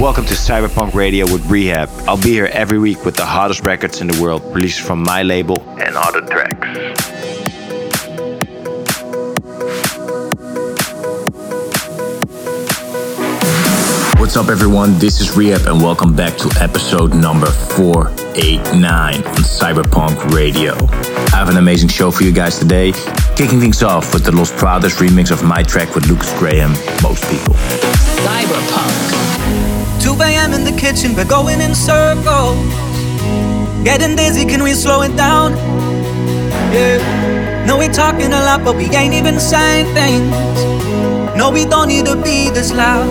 Welcome to Cyberpunk Radio with Rehab. I'll be here every week with the hottest records in the world released from my label and other tracks. What's up, everyone? This is Rehab, and welcome back to episode number 489 on Cyberpunk Radio. I have an amazing show for you guys today, kicking things off with the Los Padres remix of my track with Lukas Graham, Most People. Cyberpunk. 2 a.m. in the kitchen, we're going in circles. Getting dizzy, can we slow it down? Yeah. No, we talking a lot, but we ain't even saying things. No, we don't need to be this loud.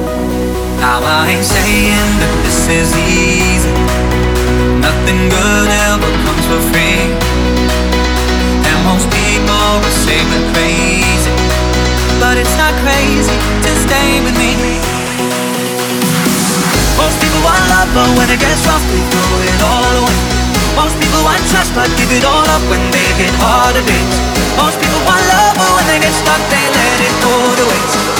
Now I ain't saying that this is easy. Nothing good ever comes for free. And most people will say we're crazy. But it's not crazy to stay with me. Want love, but when it gets rough, they throw it all away. Most people want trust, but give it all up when they get harder days. Most people want love, but when they get stuck, they let it go to waste.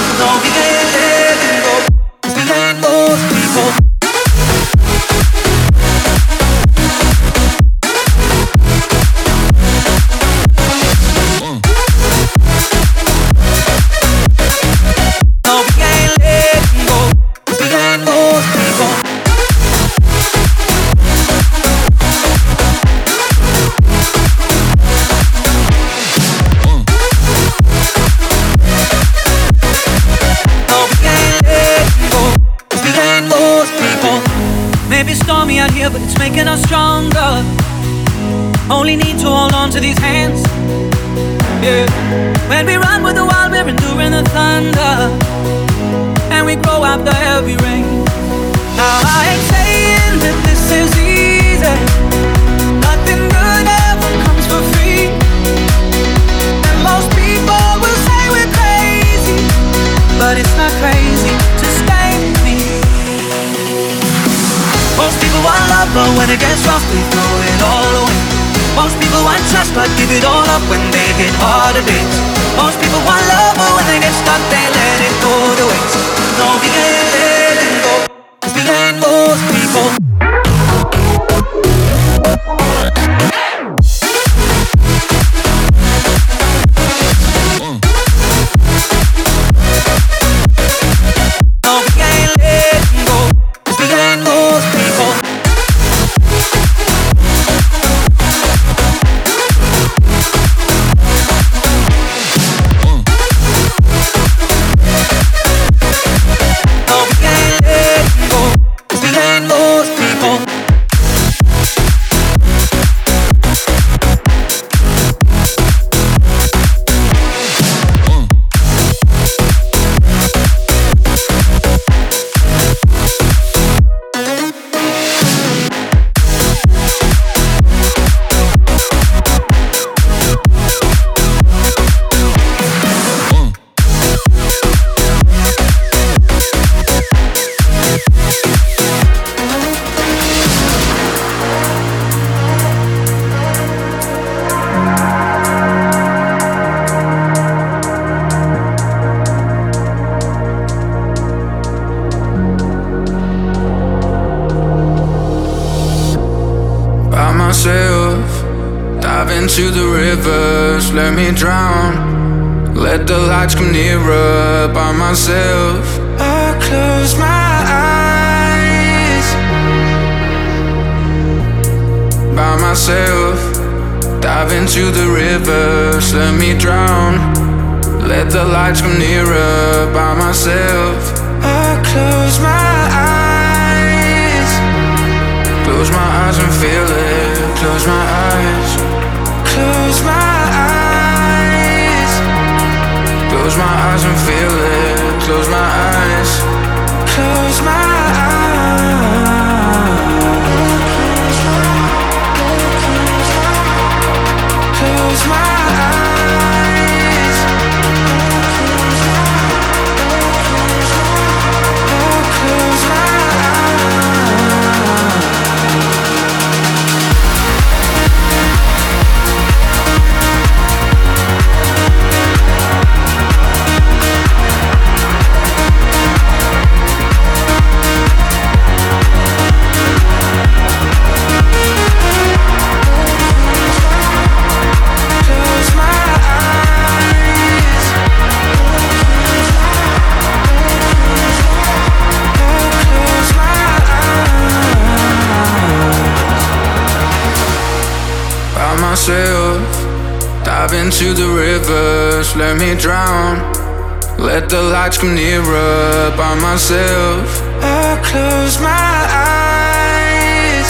Let the lights come nearer by myself. I close my eyes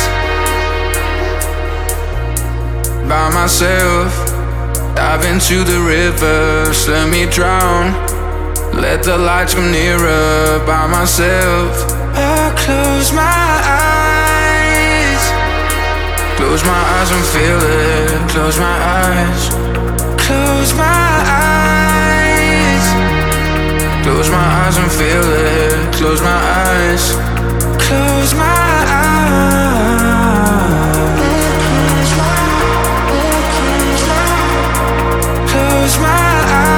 by myself. Dive into the river, let me drown. Let the lights come nearer by myself. I close my eyes. Close my eyes and feel it. Close my eyes. Close my eyes. Close my eyes and feel it. Close my eyes. Close my eyes. Close my eyes. Close my eyes.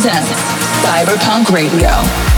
presents Cyberpunk Radio.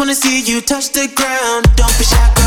Wanna see you touch the ground. Don't be shy.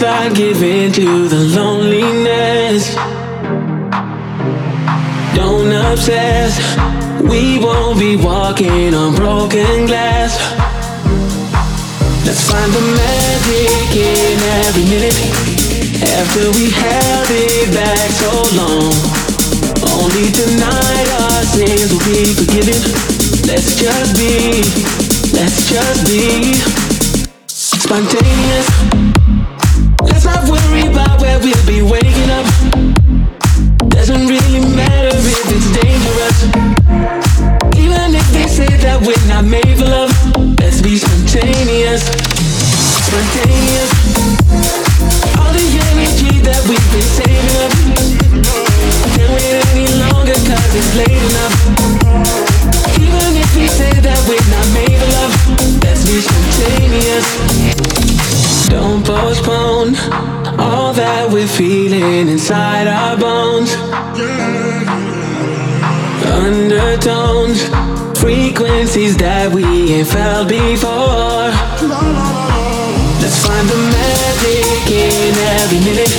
start giving to the loneliness. Don't obsess, we won't be walking on broken glass. Let's find the magic in every minute. After we held it back so long, only tonight our sins will be forgiven. Let's just be, let's just be spontaneous. We'll be waking inside our bones. Undertones, frequencies that we ain't felt before. Let's find the magic in every minute.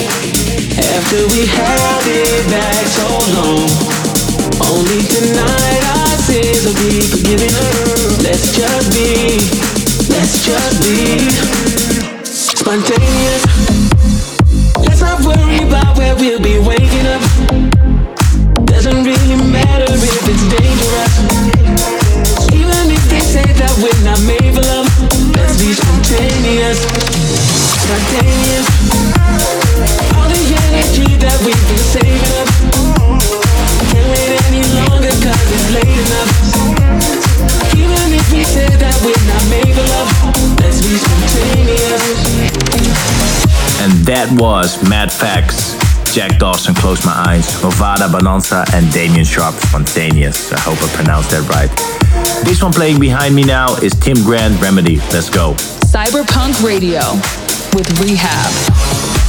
After we held it back so long, only tonight our sins will be forgiven. Let's just be, let's just be spontaneous. Let's not worry about we'll be waking up. Doesn't really matter if it's dangerous. Even if they say that we're not made for love, let's be spontaneous. Spontaneous. All the energy that we've been saving up. Can't wait any longer cause it's late enough. Let's be spontaneous. And that was Matt Fax, Jack Dawson, Close My Eyes, Movada Bananza, and Damon Sharpe, Spontaneous. I hope I pronounced that right. This one playing behind me now is Tim Grand Remedy. Let's go. Cyberpunk Radio with Rehab.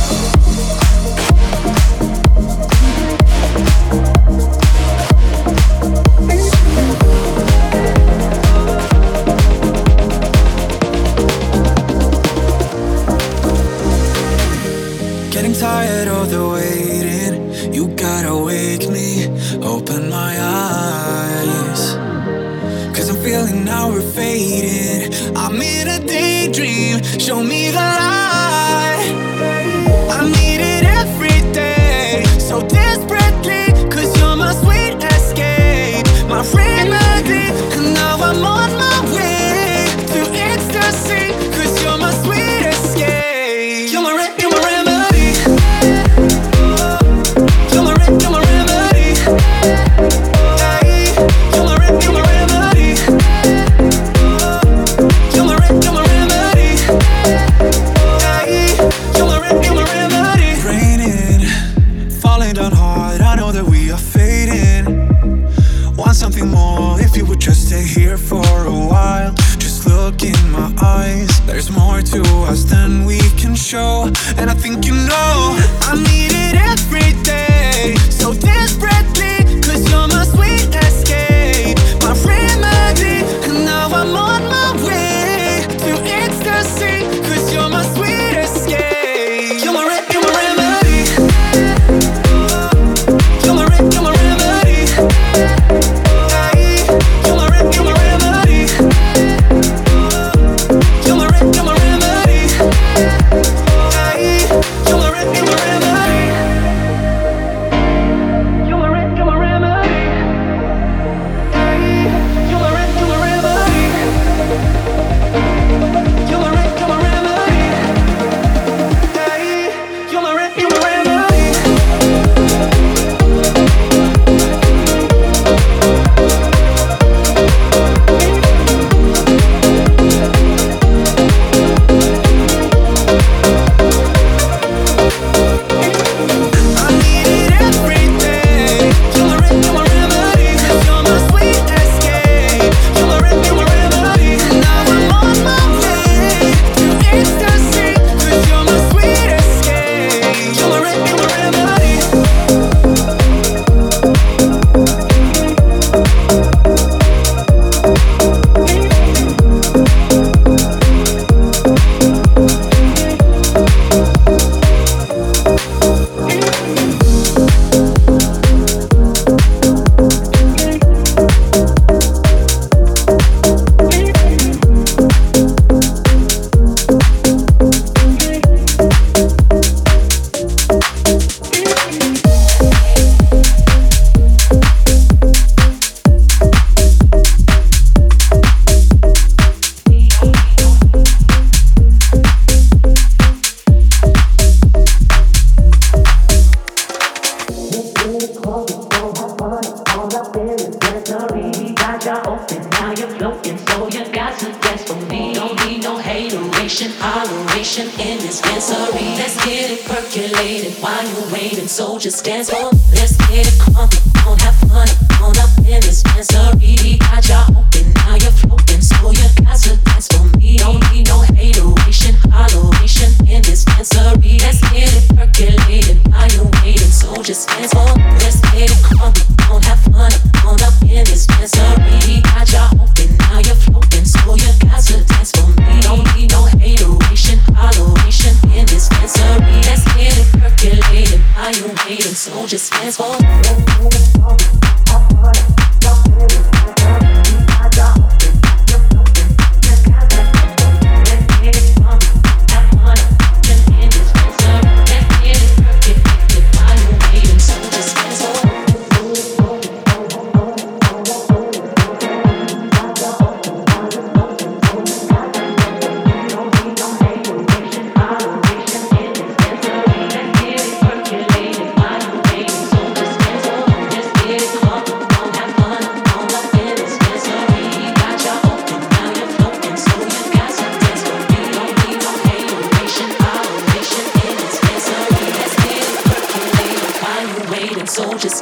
To us than we can show, and I think you know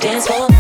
dance for.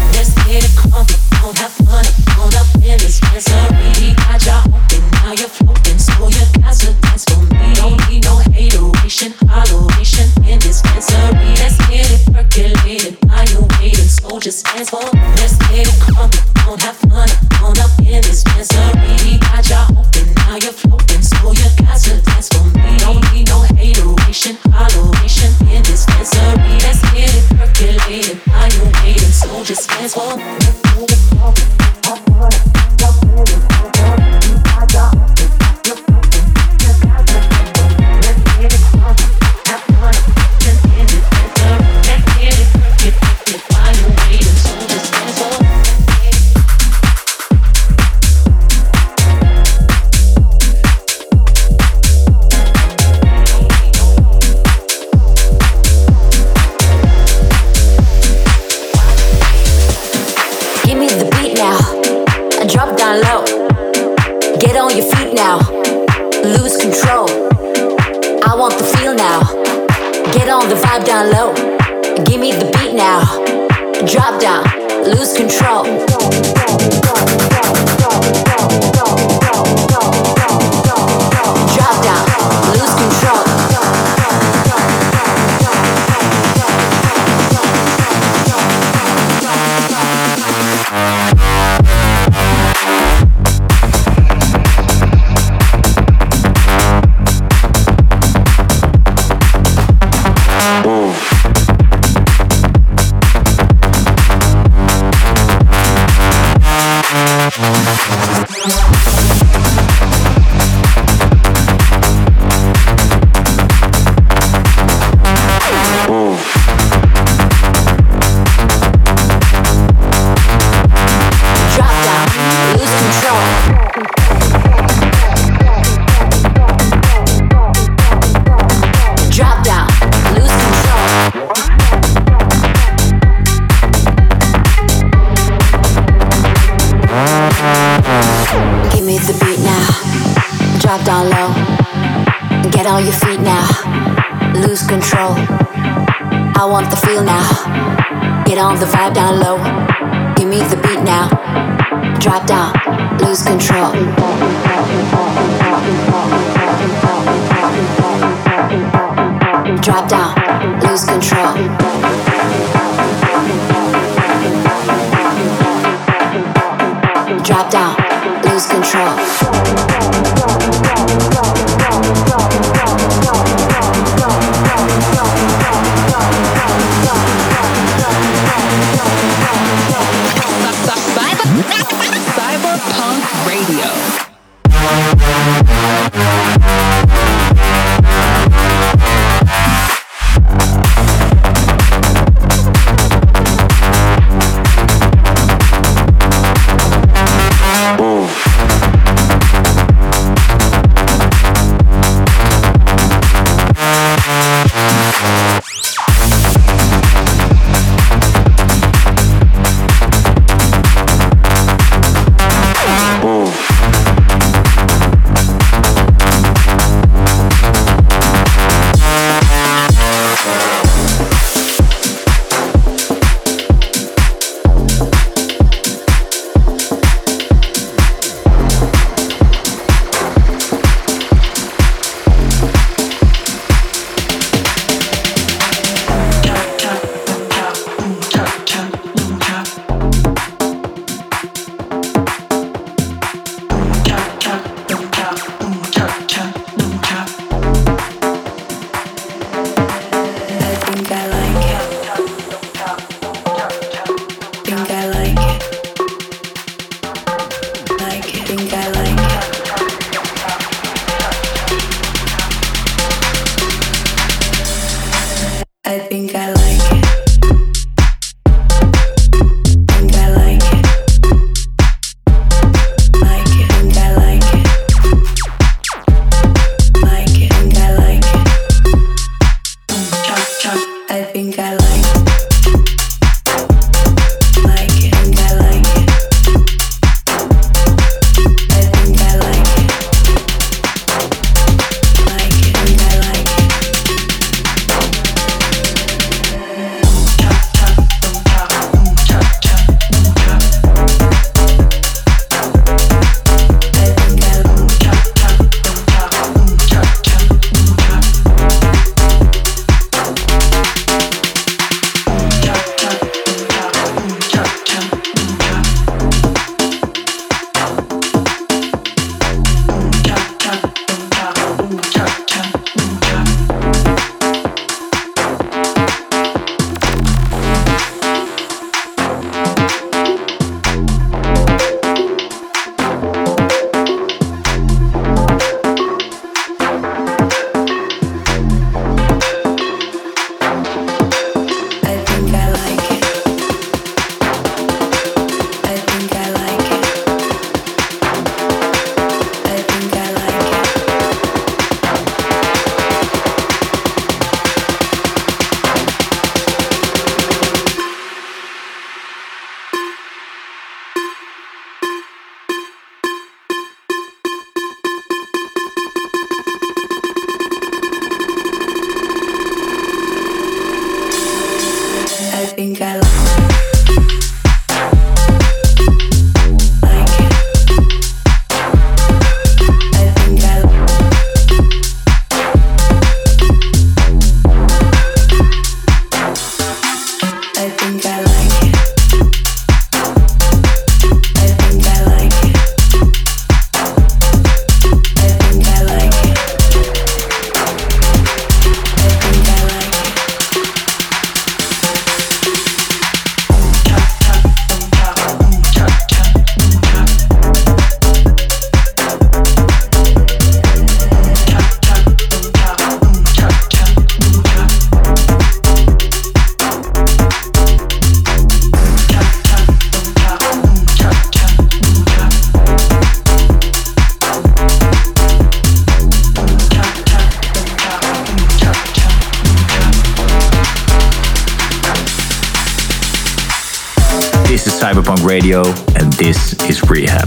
Radio, and this is Rehab.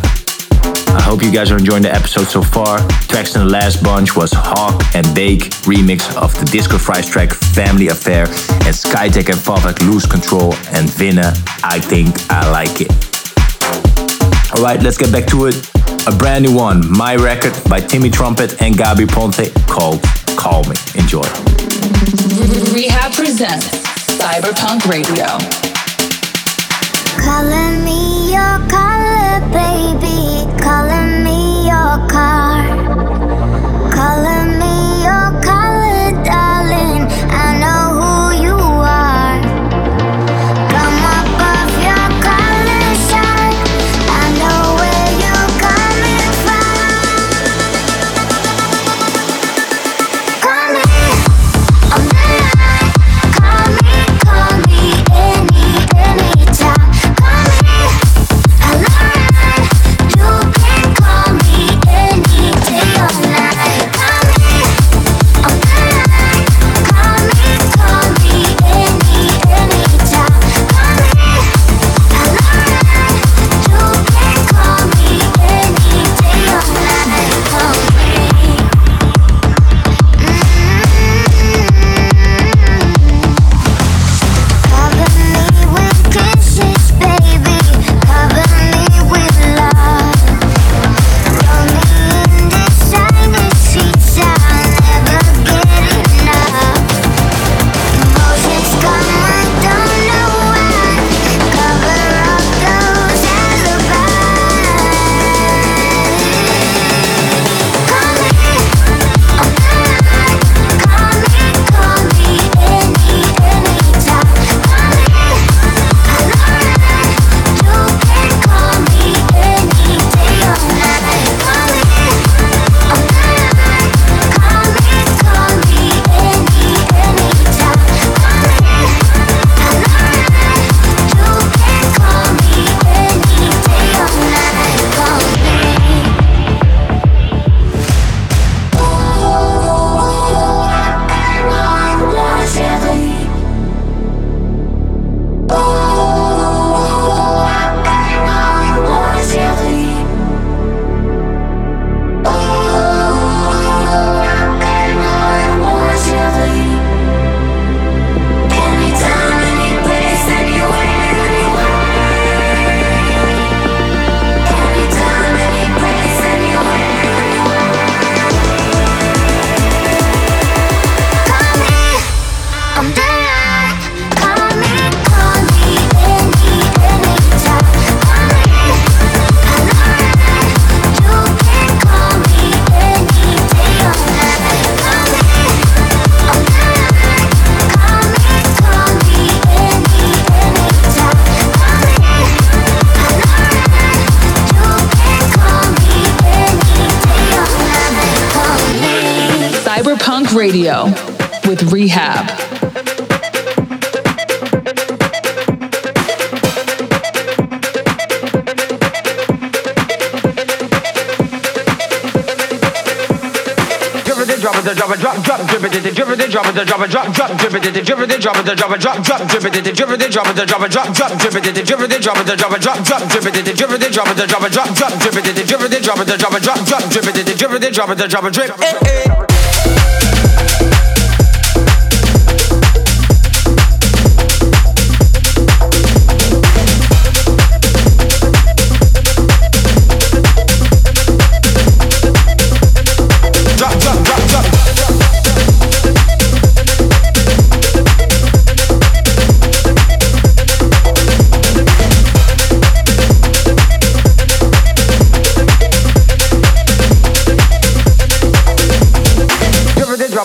I hope you guys are enjoying the episode so far. Tracks in the last bunch was HÄWK and Beyge remix of the Disco Fries track Family Affair and Skytech and Fafaq Lose Control and VINNE I Think I Like It. Alright, let's get back to it. A brand new one, my record by Timmy Trumpet and Gabry Ponte called Call Me. Enjoy. Rehab presents Cyberpunk Radio. Calling me your color, baby. Calling me your car. Radio with Rehab. drop it, drop it, drop, drop, drip it, drip it, drop it, drop it, drop, drop, drip it, drip it, drop it, drop it, drop, drop, drip it, drip it, drop it, drop it, drop, drop, drip it, drip it, drop it, drop it, drop, drop, drip it, drip it, drop it, drop it, drop, drop, drip it, drip it, drop it, drop it, drop, drop, drip it, drip it, drop it, drop it, drip.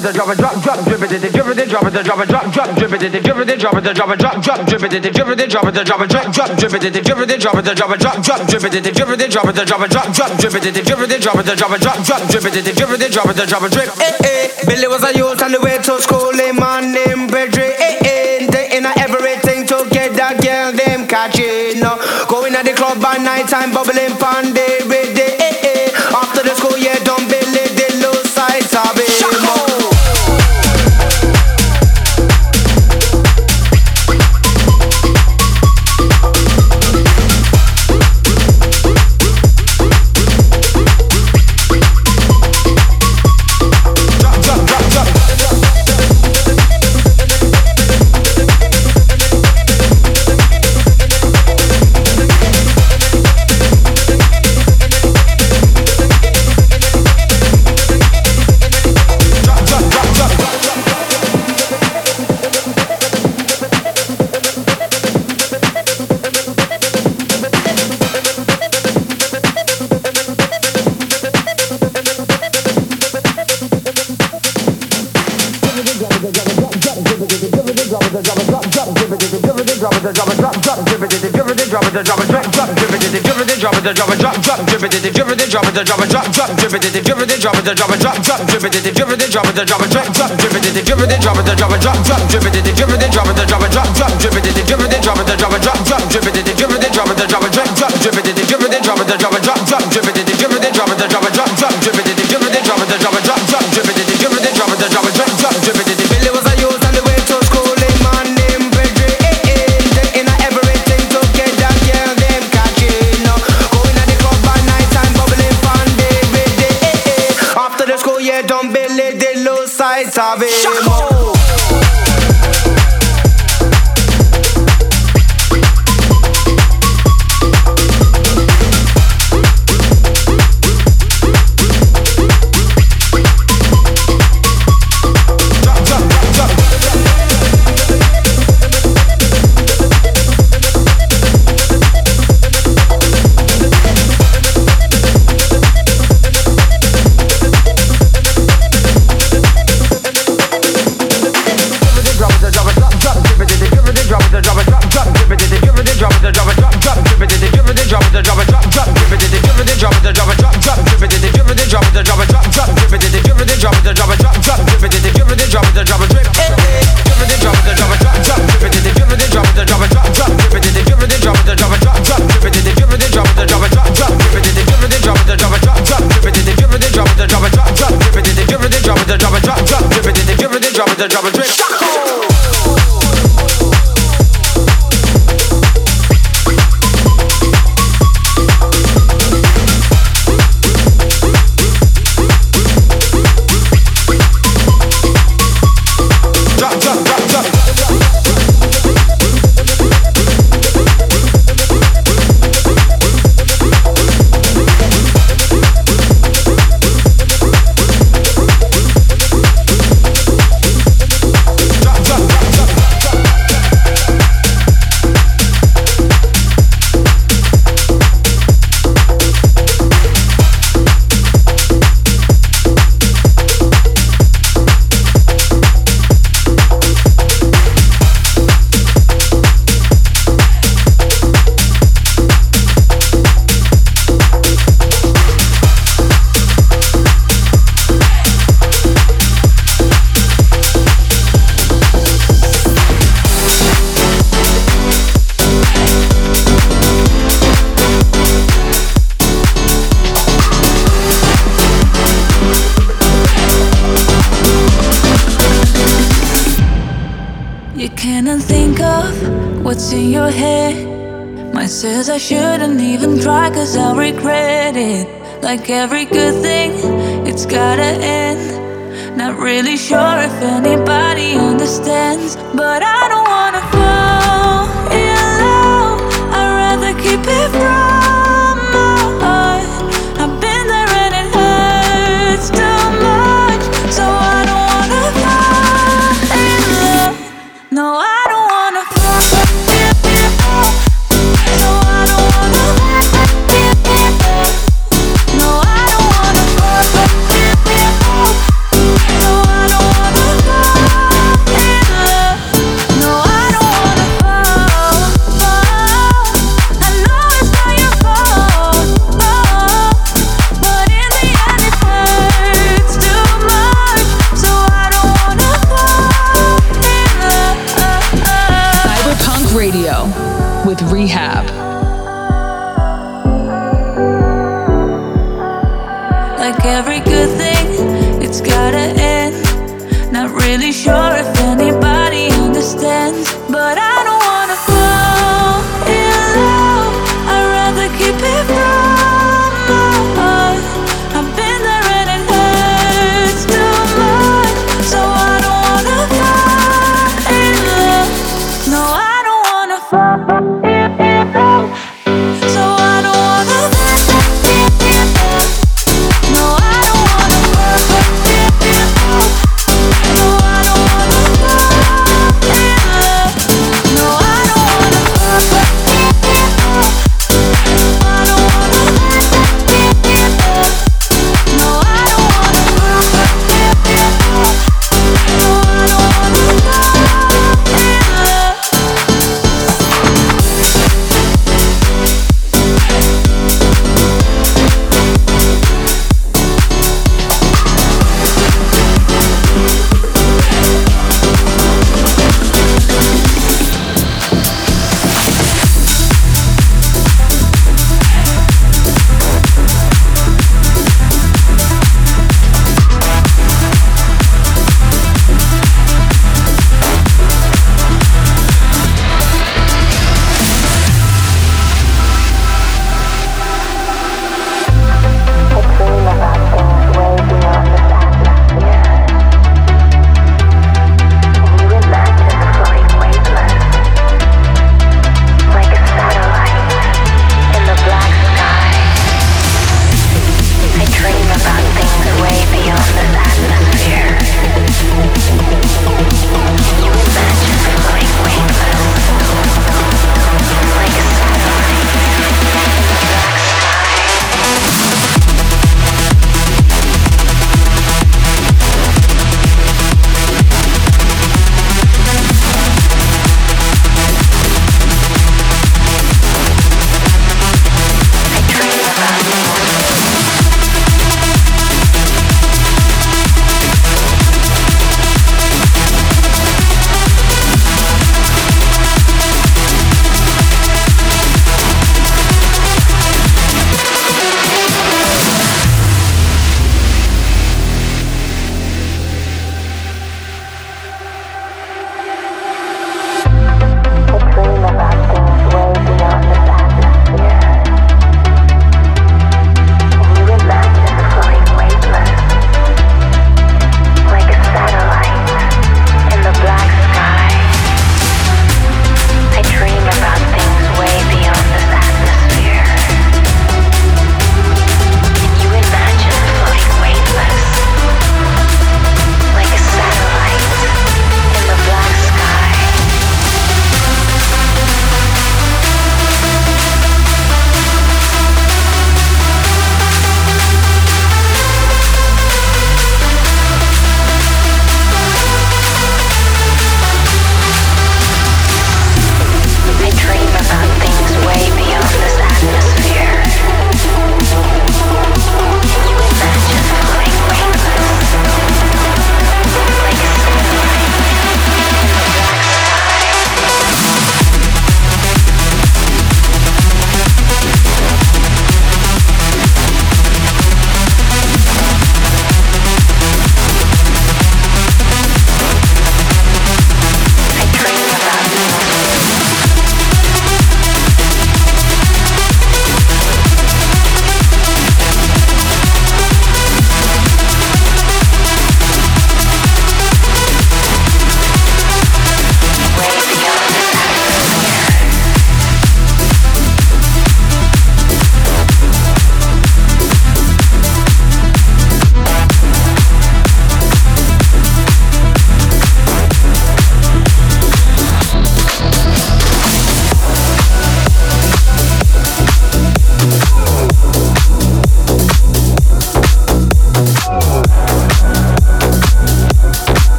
Eh eh. drop it, drop, drop, drip it, drip it, drop it, drop it, drop, drop, drip it, drip it, drop it, drop it, drop, drop, drip it, drip it, drop it, drop it, drop, drop, drip it, drip it, drop it, drop it, drop, drop, drip it, drip it, drop it, drop it, drop, drop, drip it, drip it, drop it, drop it, drop, drop, drip it, drip it, drop it, drop it, drip. Eh eh, Billy was a youth on the way to school, a man named Pedro. Eh eh, they in everything to get that girl them catching. Going at the club by night time, bubbling pan day, day. Eh eh, drop it, drop it, drop, drop, drip it, drip it, drop it, drop it, drop, drop, drip it, drip it, drop it, drop it, drop, drop, drip it, drip it, drop it, drop it, drop, drop, drip it, drip it, drop it, drop it, drop, drop, drip it, drip it, drop it, drop it, drop, drop, drip it, drip it, drop it, drop it, drop, drop, drip it, drip it, drop it, drop it, drop, in your head. Mine says I shouldn't even try, cause I'll regret it. Like every good thing, it's gotta end. Not really sure if anybody understands, but I don't wanna fall in love. I'd rather keep it from.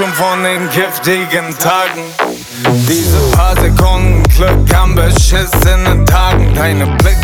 schon von den giftigen Tagen. Diese paar Sekunden Glück haben beschissene Tagen. Deine Blick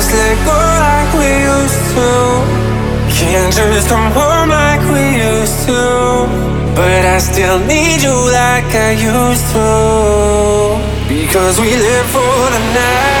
just let go like we used to. Can't just come home like we used to. But I still need you like I used to. Because we live for the night.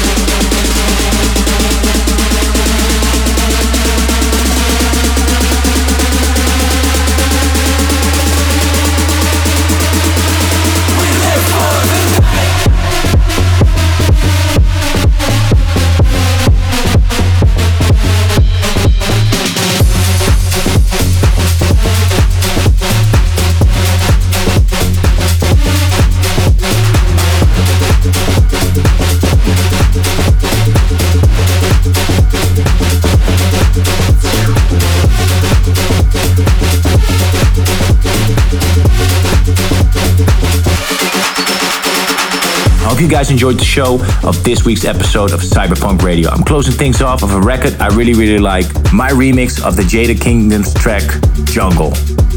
you guys enjoyed the show of this week's episode of CYB3RPVNK Radio. I'm closing things off of a record I really, really like. My remix of the Jada Kingdom's track, Jungle.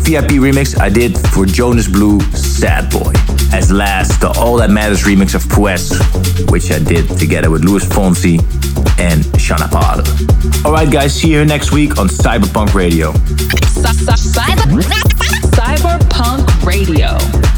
VIP remix I did for Jonas Blue, Sad Boy. As last, the All that MTRS remix of Pues, which I did together with Luis Fonsi and Sean Paul. Alright guys, see you next week on CYB3RPVNK Radio. CYB3RPVNK Radio.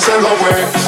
dance along way.